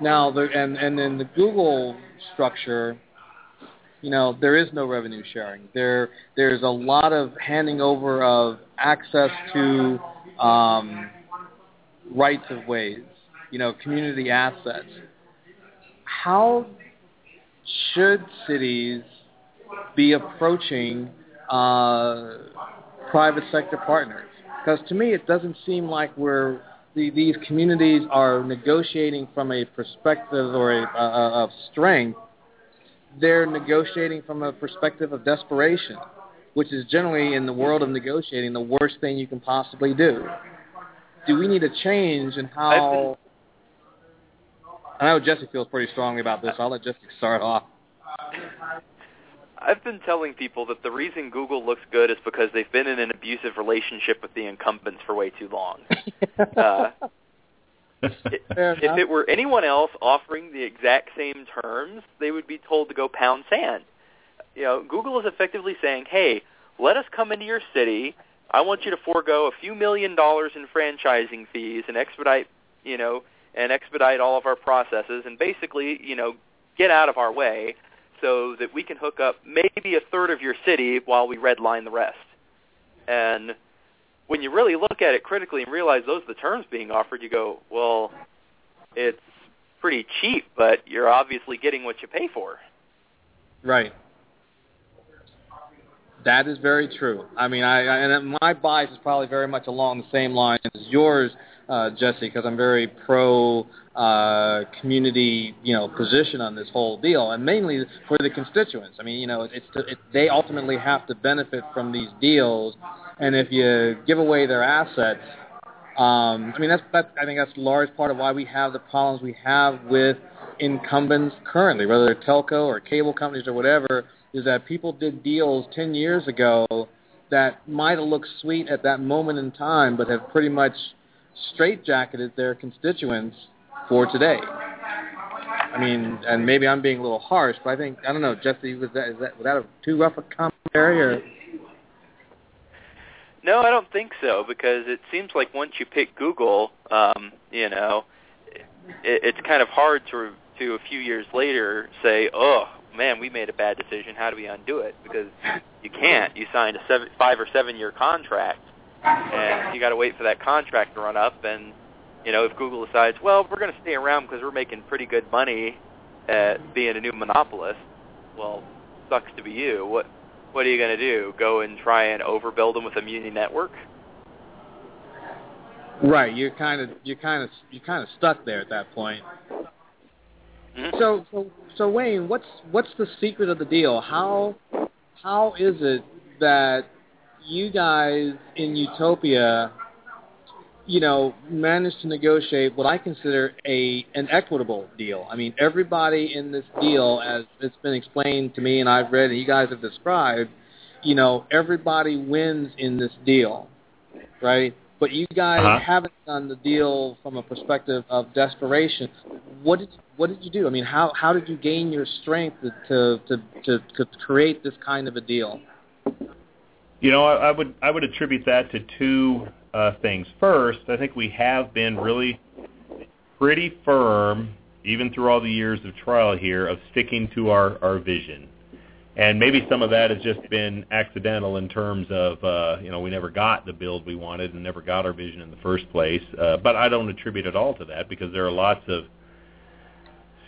Now, and and in the Google structure, you know, there is no revenue sharing. There there's a lot of handing over of access to um, rights of ways, you know, community assets. How should cities be approaching uh, private sector partners? Because to me, it doesn't seem like we're the, these communities are negotiating from a perspective or a, uh, of strength. They're negotiating from a perspective of desperation, which is generally in the world of negotiating the worst thing you can possibly do. Do we need a change in how? I know Jesse feels pretty strongly about this. I'll let Jesse start off. I've been telling people that the reason Google looks good is because they've been in an abusive relationship with the incumbents for way too long. Uh, it, Fair if it were anyone else offering the exact same terms, they would be told to go pound sand. You know, Google is effectively saying, "Hey, let us come into your city. I want you to forego a few million dollars in franchising fees and expedite, you know, and expedite all of our processes and basically, you know, get out of our way so that we can hook up maybe a third of your city while we redline the rest." And when you really look at it critically and realize those are the terms being offered, you go, well, it's pretty cheap, but you're obviously getting what you pay for. Right. That is very true. I mean, I, I and my bias is probably very much along the same lines as yours, uh, Jesse, because I'm very pro uh, community, you know, position on this whole deal, and mainly for the constituents. I mean, you know, it's to, it, they ultimately have to benefit from these deals, and if you give away their assets, um, I mean, that's that's I think that's a large part of why we have the problems we have with incumbents currently, whether they're telco or cable companies or whatever, is that people did deals 10 years ago that might have looked sweet at that moment in time, but have pretty much straitjacketed their constituents for today. I mean, and maybe I'm being a little harsh, but I think I don't know, Jesse, was that is that was that a too rough a commentary or? No, I don't think so because it seems like once you pick Google, um, you know, it, it's kind of hard to to a few years later say, "Oh man, we made a bad decision. How do we undo it?" Because you can't. You signed a seven, five or seven year contract, and you got to wait for that contract to run up. And you know, if Google decides, well, we're going to stay around because we're making pretty good money at being a new monopolist, well, sucks to be you. What what are you going to do? Go and try and overbuild them with a muni network? Right, you're kind of you're kind of you're kind of stuck there at that point. Mhm. So, so, so Wayne, what's what's the secret of the deal? How how is it that you guys in Utopia you know, managed to negotiate what I consider a an equitable deal. I mean, everybody in this deal, as it's been explained to me and I've read and you guys have described, you know, everybody wins in this deal, right? But you guys Uh-huh. haven't done the deal from a perspective of desperation. What did what did you do? I mean, how how did you gain your strength to to to, to create this kind of a deal? You know, I, I would I would attribute that to two uh, things. First, I think we have been really pretty firm, even through all the years of trial here, of sticking to our our vision. And maybe some of that has just been accidental in terms of uh, you know we never got the build we wanted and never got our vision in the first place. Uh, but I don't attribute it all to that because there are lots of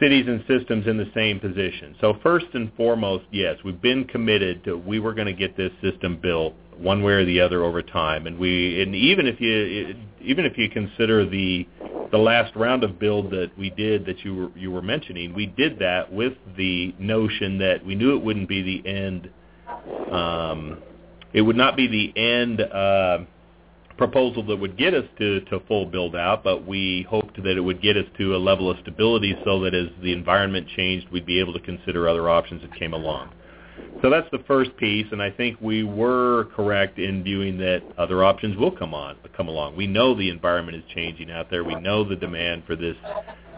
cities and systems in the same position. So first and foremost, yes, we've been committed to we were going to get this system built one way or the other over time, and we and even if you even if you consider the the last round of build that we did that you were you were mentioning, we did that with the notion that we knew it wouldn't be the end. Um, it would not be the end. Uh, proposal that would get us to, to full build out, but we hoped that it would get us to a level of stability so that as the environment changed, we'd be able to consider other options that came along. So that's the first piece, and I think we were correct in viewing that other options will come on, come along. We know the environment is changing out there. We know the demand for this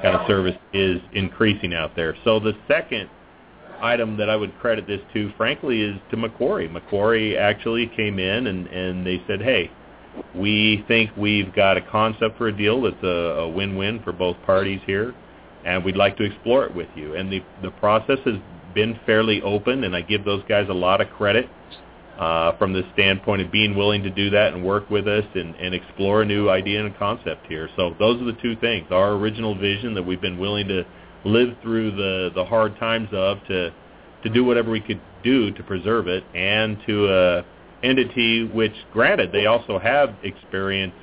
kind of service is increasing out there. So the second item that I would credit this to, frankly, is to Macquarie. Macquarie actually came in and, and they said, hey, we think we've got a concept for a deal that's a, a win-win for both parties here, and we'd like to explore it with you. And the the process has been fairly open, and I give those guys a lot of credit uh, from the standpoint of being willing to do that and work with us and, and explore a new idea and concept here. So those are the two things: our original vision that we've been willing to live through the the hard times of to to do whatever we could do to preserve it, and to a entity, which granted they also have experience.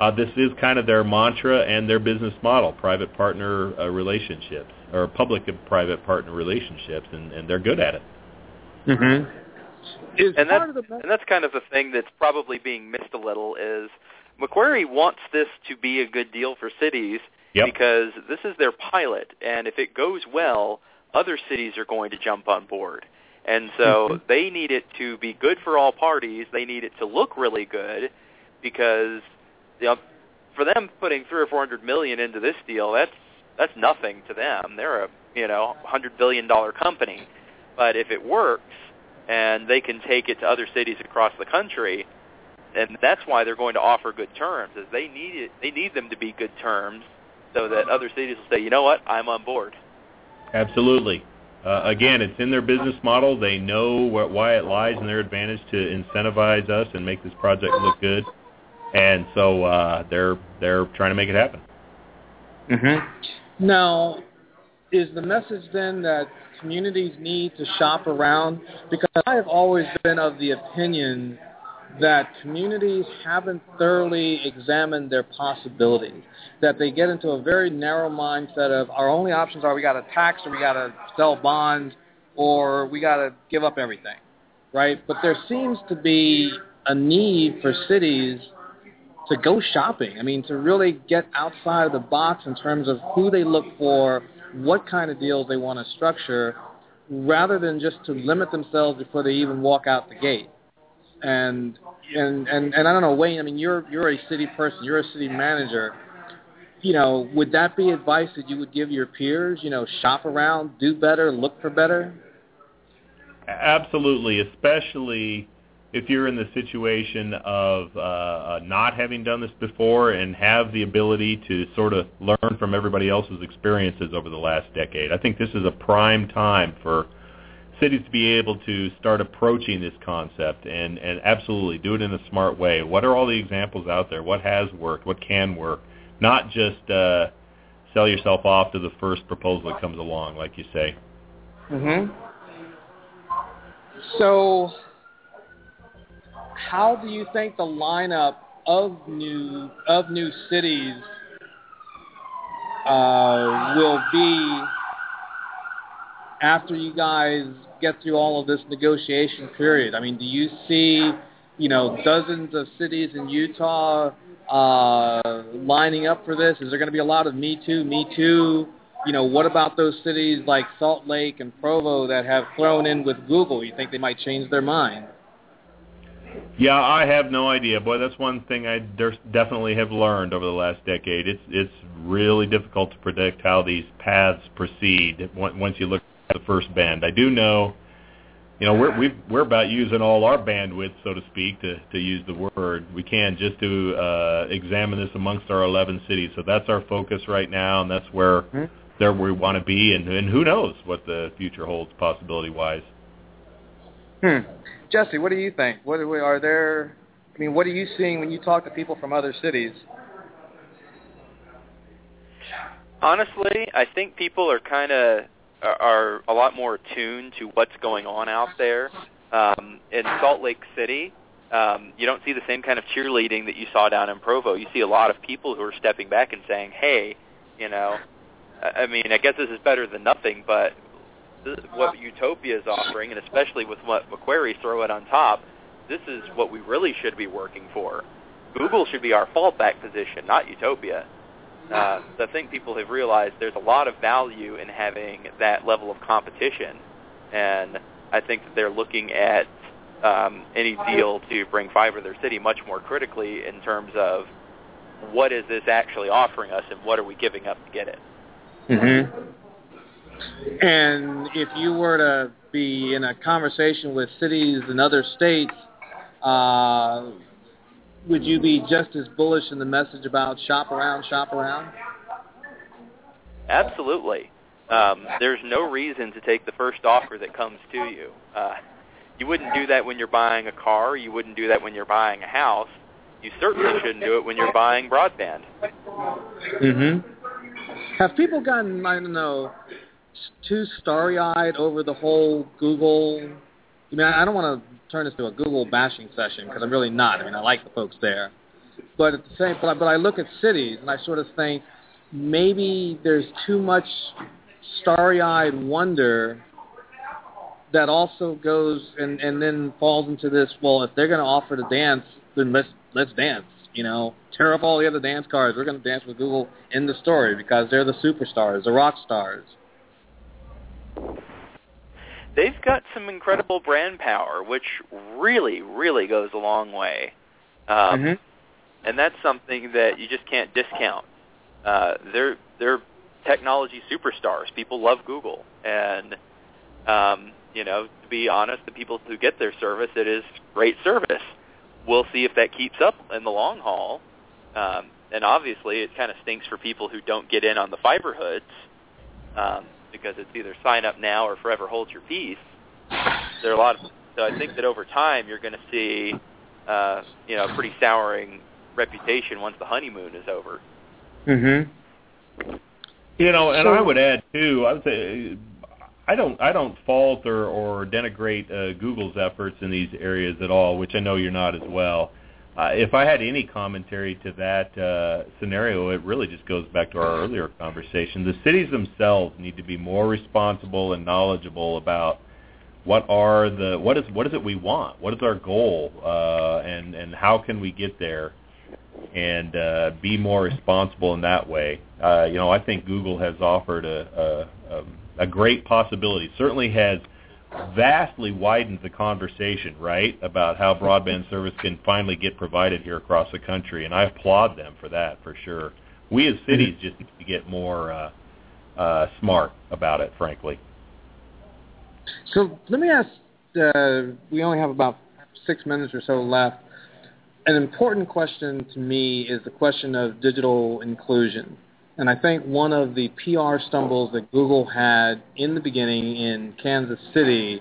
Uh, this is kind of their mantra and their business model: private partner uh, relationships or public and private partner relationships, and, and they're good at it. Mm-hmm. Is and that, the and that's kind of the thing that's probably being missed a little is Macquarie wants this to be a good deal for cities Yep. because this is their pilot, and if it goes well, other cities are going to jump on board. And so Mhm. they need it to be good for all parties. They need it to look really good because you know, for them putting three or four hundred million into this deal, that's that's nothing to them. They're a you know hundred billion dollar company, but if it works and they can take it to other cities across the country, and that's why they're going to offer good terms. Is they need it, they need them to be good terms so that other cities will say, you know what, I'm on board. Absolutely. Uh, again, it's in their business model. They know wh- why it lies in their advantage to incentivize us and make this project look good, and so uh, they're they're trying to make it happen. Mm-hmm. Now, is the message then that communities need to shop around? Because I have always been of the opinion that communities haven't thoroughly examined their possibilities. That they get into a very narrow mindset of our only options are we got to tax or we got to sell bonds or we got to give up everything, right? But there seems to be a need for cities to go shopping. I mean, to really get outside of the box in terms of who they look for, what kind of deals they want to structure, rather than just to limit themselves before they even walk out the gate. And and and, and I don't know, Wayne. I mean, you're you're a city person. You're a city manager. You know, would that be advice that you would give your peers? You know, shop around, do better, look for better. Absolutely, especially if you're in the situation of uh, uh, not having done this before and have the ability to sort of learn from everybody else's experiences over the last decade. I think this is a prime time for cities to be able to start approaching this concept and, and absolutely do it in a smart way. What are all the examples out there? What has worked? What can work? Not just uh, sell yourself off to the first proposal that comes along, like you say. Mm-hmm. So, how do you think the lineup of new of new cities uh, will be after you guys get through all of this negotiation period? I mean, do you see you know, dozens of cities in Utah uh, lining up for this? Is there going to be a lot of Me Too, Me Too? You know, what about those cities like Salt Lake and Provo that have thrown in with Google? You think they might change their mind? Yeah, I have no idea. Boy, that's one thing I definitely have learned over the last decade. It's it's really difficult to predict how these paths proceed once you look at the first bend. I do know, you know, we're we we're about using all our bandwidth, so to speak, to to use the word we can just to uh, examine this amongst our 11 cities. So that's our focus right now, and that's where mm-hmm. there we want to be. And and who knows what the future holds, possibility wise. Hmm. Jesse, what do you think? What are there? I mean, what are you seeing when you talk to people from other cities? Honestly, I think people are kind of are a lot more attuned to what's going on out there. Um, in Salt Lake City, um, you don't see the same kind of cheerleading that you saw down in Provo. You see a lot of people who are stepping back and saying, "Hey, you know, I mean, I guess this is better than nothing, but this is what Utopia is offering, and especially with what Macquarie's throwing on top, this is what we really should be working for. Google should be our fallback position, not Utopia. Uh, I think people have realized there's a lot of value in having that level of competition, and I think that they're looking at um, any deal to bring fiber to their city much more critically in terms of what is this actually offering us and what are we giving up to get it. Mm-hmm. And if you were to be in a conversation with cities and other states, uh, would you be just as bullish in the message about shop around, shop around? Absolutely. Um, there's no reason to take the first offer that comes to you. Uh, you wouldn't do that when you're buying a car. You wouldn't do that when you're buying a house. You certainly shouldn't do it when you're buying broadband. Mm-hmm. Have people gotten I don't know too starry-eyed over the whole Google. I mean, I don't want to turn this to a Google bashing session because I'm really not. I mean, I like the folks there, but at the same, but, but I look at cities and I sort of think maybe there's too much starry-eyed wonder that also goes and and then falls into this. Well, if they're going to offer to dance, then let's let's dance. You know, tear up all the other dance cards. We're going to dance with Google in the story because they're the superstars, the rock stars they've got some incredible brand power, which really, really goes a long way. Um, mm-hmm. And that's something that you just can't discount. Uh, they're they're technology superstars. People love Google, and um, you know, to be honest, the people who get their service, it is great service. We'll see if that keeps up in the long haul. Um, and obviously, it kind of stinks for people who don't get in on the fiber hoods. Um, because it's either sign up now or forever hold your peace. There are a lot of so I think that over time you're going to see uh, you know a pretty souring reputation once the honeymoon is over. Mhm. You know, and so, I would add too. I would say I don't I don't fault or, or denigrate uh, Google's efforts in these areas at all, which I know you're not as well. Uh, if I had any commentary to that uh, scenario, it really just goes back to our earlier conversation. The cities themselves need to be more responsible and knowledgeable about what are the what is what is it we want, what is our goal, uh, and and how can we get there, and uh, be more responsible in that way. Uh, you know, I think Google has offered a a, a great possibility. Certainly has vastly widens the conversation, right, about how broadband service can finally get provided here across the country, and I applaud them for that for sure. We as cities just need to get more uh, uh, smart about it, frankly. So let me ask. Uh, we only have about six minutes or so left. An important question to me is the question of digital inclusion. And I think one of the PR stumbles that Google had in the beginning in Kansas City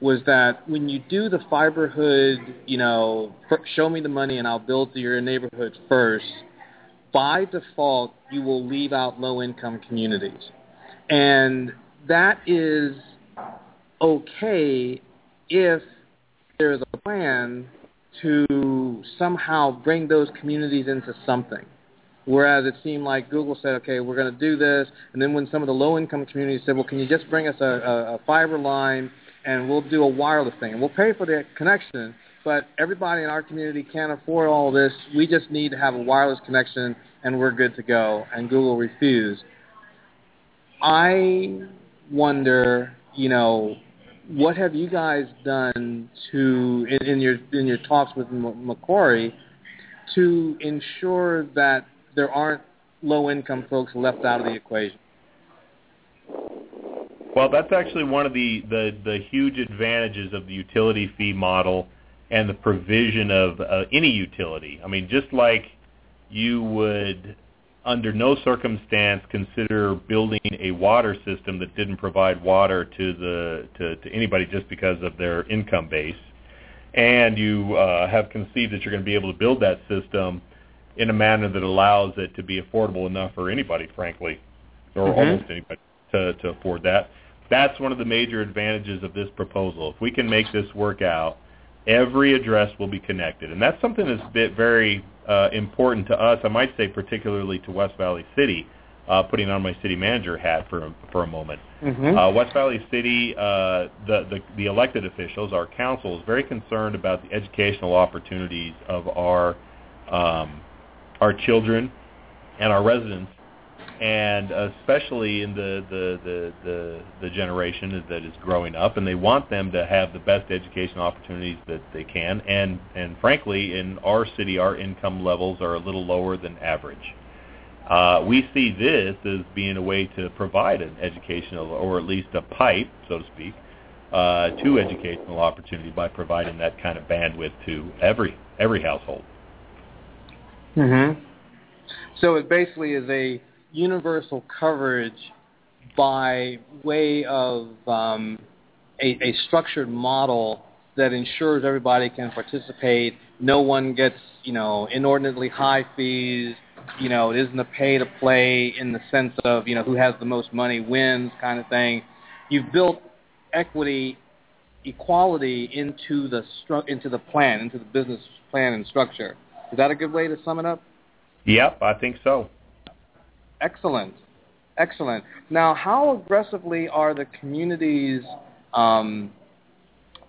was that when you do the fiber hood, you know, show me the money and I'll build to your neighborhood first, by default, you will leave out low-income communities. And that is okay if there's a plan to somehow bring those communities into something. Whereas it seemed like Google said, okay, we're going to do this, and then when some of the low-income communities said, well, can you just bring us a, a, a fiber line and we'll do a wireless thing, and we'll pay for the connection, but everybody in our community can't afford all this. We just need to have a wireless connection, and we're good to go. And Google refused. I wonder, you know, what have you guys done to in, in your in your talks with M- Macquarie to ensure that there aren't low income folks left out of the equation? Well, that's actually one of the, the, the huge advantages of the utility fee model and the provision of uh, any utility. I mean, just like you would under no circumstance consider building a water system that didn't provide water to the to, to anybody just because of their income base, and you uh, have conceived that you're going to be able to build that system in a manner that allows it to be affordable enough for anybody, frankly, or Mhm. almost anybody to, to afford that. That's one of the major advantages of this proposal. If we can make this work out, every address will be connected, and that's something that's bit very uh, important to us. I might say particularly to West Valley City. Uh, putting on my city manager hat for a- for a moment. Mm-hmm. Uh, West Valley City, uh, the, the the elected officials, our council, is very concerned about the educational opportunities of our um, our children and our residents, and especially in the the, the the the generation that is growing up, and they want them to have the best educational opportunities that they can. And and frankly, in our city, our income levels are a little lower than average. Uh, we see this as being a way to provide an educational, or at least a pipe, so to speak, uh, to educational opportunity by providing that kind of bandwidth to every every household. Mm-hmm. So it basically is a universal coverage by way of um, a, a structured model that ensures everybody can participate. No one gets, you know, inordinately high fees. You know, it isn't a pay to play in the sense of, you know, who has the most money wins kind of thing. You've built equity, equality into the stru- into the plan, into the business plan and structure. Is that a good way to sum it up? Yep, I think so. Excellent. Excellent. Now, how aggressively are the communities um,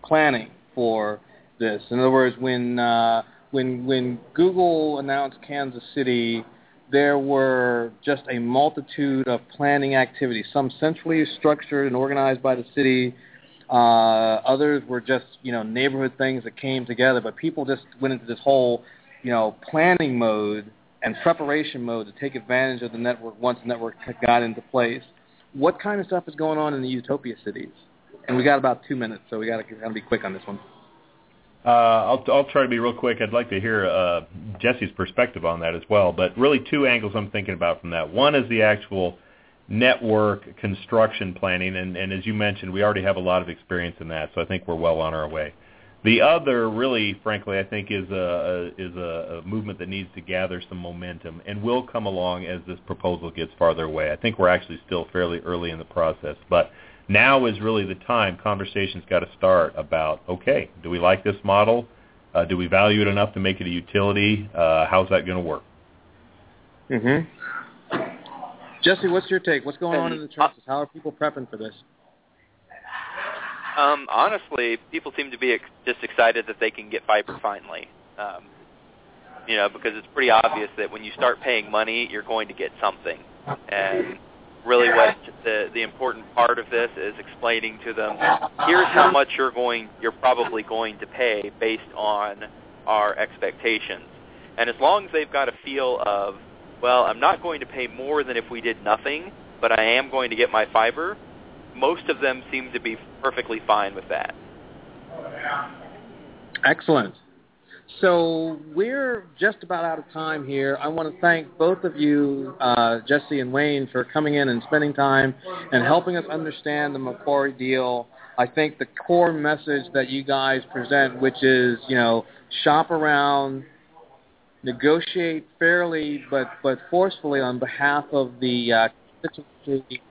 planning for this? In other words, when uh, when when Google announced Kansas City, there were just a multitude of planning activities. Some centrally structured and organized by the city. Uh, others were just you know neighborhood things that came together. But people just went into this whole you know planning mode and preparation mode to take advantage of the network once the network got into place. What kind of stuff is going on in the utopia cities? And we got about two minutes, so we got to be quick on this one. Uh, I'll, I'll try to be real quick. I'd like to hear uh, Jesse's perspective on that as well. But really, two angles I'm thinking about from that. One is the actual network construction planning, and, and as you mentioned, we already have a lot of experience in that, so I think we're well on our way. The other, really, frankly, I think is a, a is a, a movement that needs to gather some momentum and will come along as this proposal gets farther away. I think we're actually still fairly early in the process, but now is really the time. Conversations got to start about okay, do we like this model? Uh, do we value it enough to make it a utility? Uh, how's that going to work? Mm-hmm. Jesse, what's your take? What's going on in the trenches? How are people prepping for this? Um, honestly, people seem to be ex- just excited that they can get fiber finally. Um, you know, because it's pretty obvious that when you start paying money, you're going to get something. And really, what the the important part of this is explaining to them, here's how much you're going, you're probably going to pay based on our expectations. And as long as they've got a feel of, well, I'm not going to pay more than if we did nothing, but I am going to get my fiber, most of them seem to be perfectly fine with that. Excellent. So we're just about out of time here. I want to thank both of you, uh, Jesse and Wayne, for coming in and spending time and helping us understand the Macquarie deal. I think the core message that you guys present, which is, you know, shop around, negotiate fairly but but forcefully on behalf of the uh, constituency,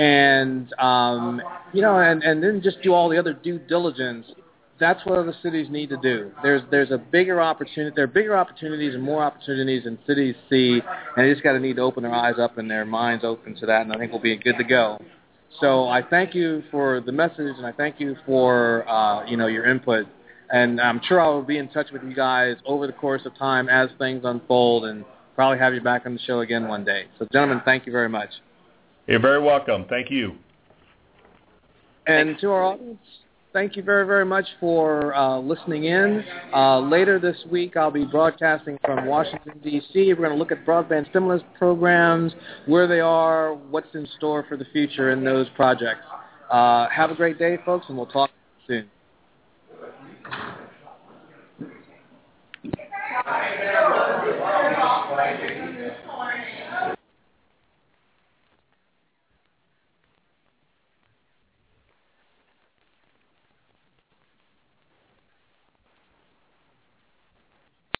and um, you know, and and then just do all the other due diligence. That's what other cities need to do. There's there's a bigger opportunity. There are bigger opportunities and more opportunities than cities see, and they just got to need to open their eyes up and their minds open to that. And I think we'll be good to go. So I thank you for the message, and I thank you for uh, you know your input and I'm sure I will be in touch with you guys over the course of time as things unfold, and probably have you back on the show again one day. So, gentlemen, thank you very much. You're very welcome. Thank you. And to our audience, thank you very, very much for uh, listening in. Uh, later this week, I'll be broadcasting from Washington, D.C. We're going to look at broadband stimulus programs, where they are, what's in store for the future in those projects. Uh, have a great day, folks, and we'll talk soon.